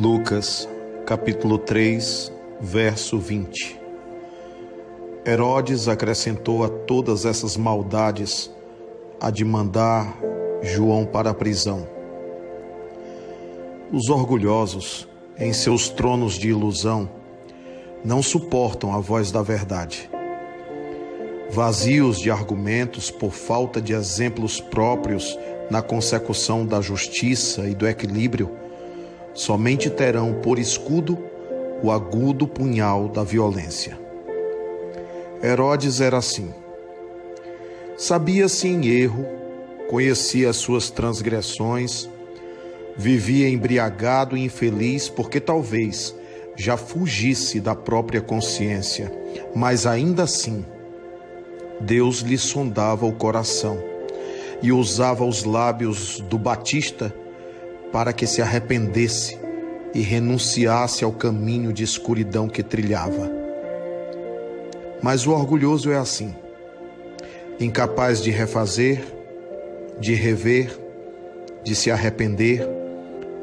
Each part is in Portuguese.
Lucas, capítulo 3, verso 20. Herodes acrescentou a todas essas maldades a de mandar João para a prisão. Os orgulhosos, em seus tronos de ilusão, não suportam a voz da verdade. Vazios de argumentos por falta de exemplos próprios na consecução da justiça e do equilíbrio, somente terão por escudo o agudo punhal da violência. Herodes era assim. Sabia-se em erro, conhecia as suas transgressões, vivia embriagado e infeliz porque talvez já fugisse da própria consciência, mas ainda assim Deus lhe sondava o coração e usava os lábios do Batista para que se arrependesse e renunciasse ao caminho de escuridão que trilhava. Mas o orgulhoso é assim, incapaz de refazer, de rever, de se arrepender,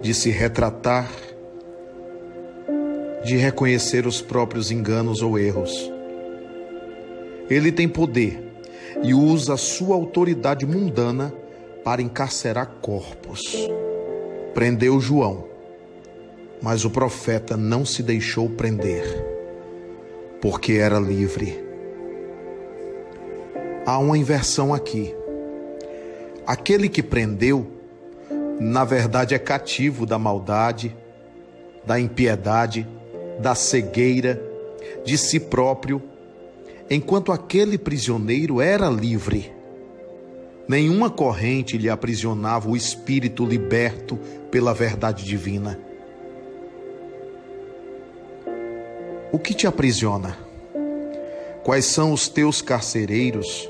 de se retratar, de reconhecer os próprios enganos ou erros. Ele tem poder e usa sua autoridade mundana para encarcerar corpos prendeu João, mas o profeta não se deixou prender, porque era livre. Há uma inversão aqui. Aquele que prendeu, na verdade, é cativo da maldade, da impiedade, da cegueira, de si próprio, enquanto aquele prisioneiro era livre. Nenhuma corrente lhe aprisionava o espírito liberto pela verdade divina. O que te aprisiona? Quais são os teus carcereiros?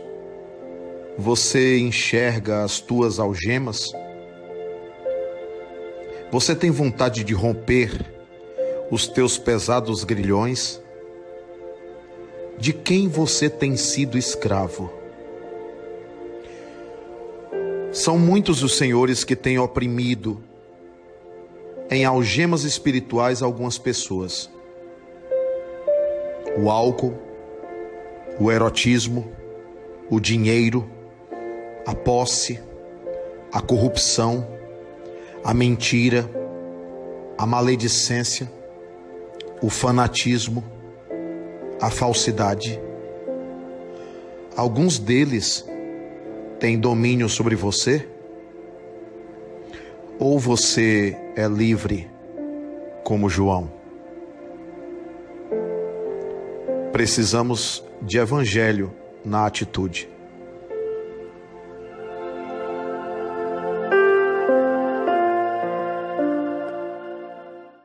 Você enxerga as tuas algemas? Você tem vontade de romper os teus pesados grilhões? De quem você tem sido escravo? São muitos os senhores que têm oprimido em algemas espirituais algumas pessoas. O álcool, o erotismo, o dinheiro, a posse, a corrupção, a mentira, a maledicência, o fanatismo, a falsidade. Alguns deles tem domínio sobre você? Ou você é livre como João? Precisamos de evangelho na atitude.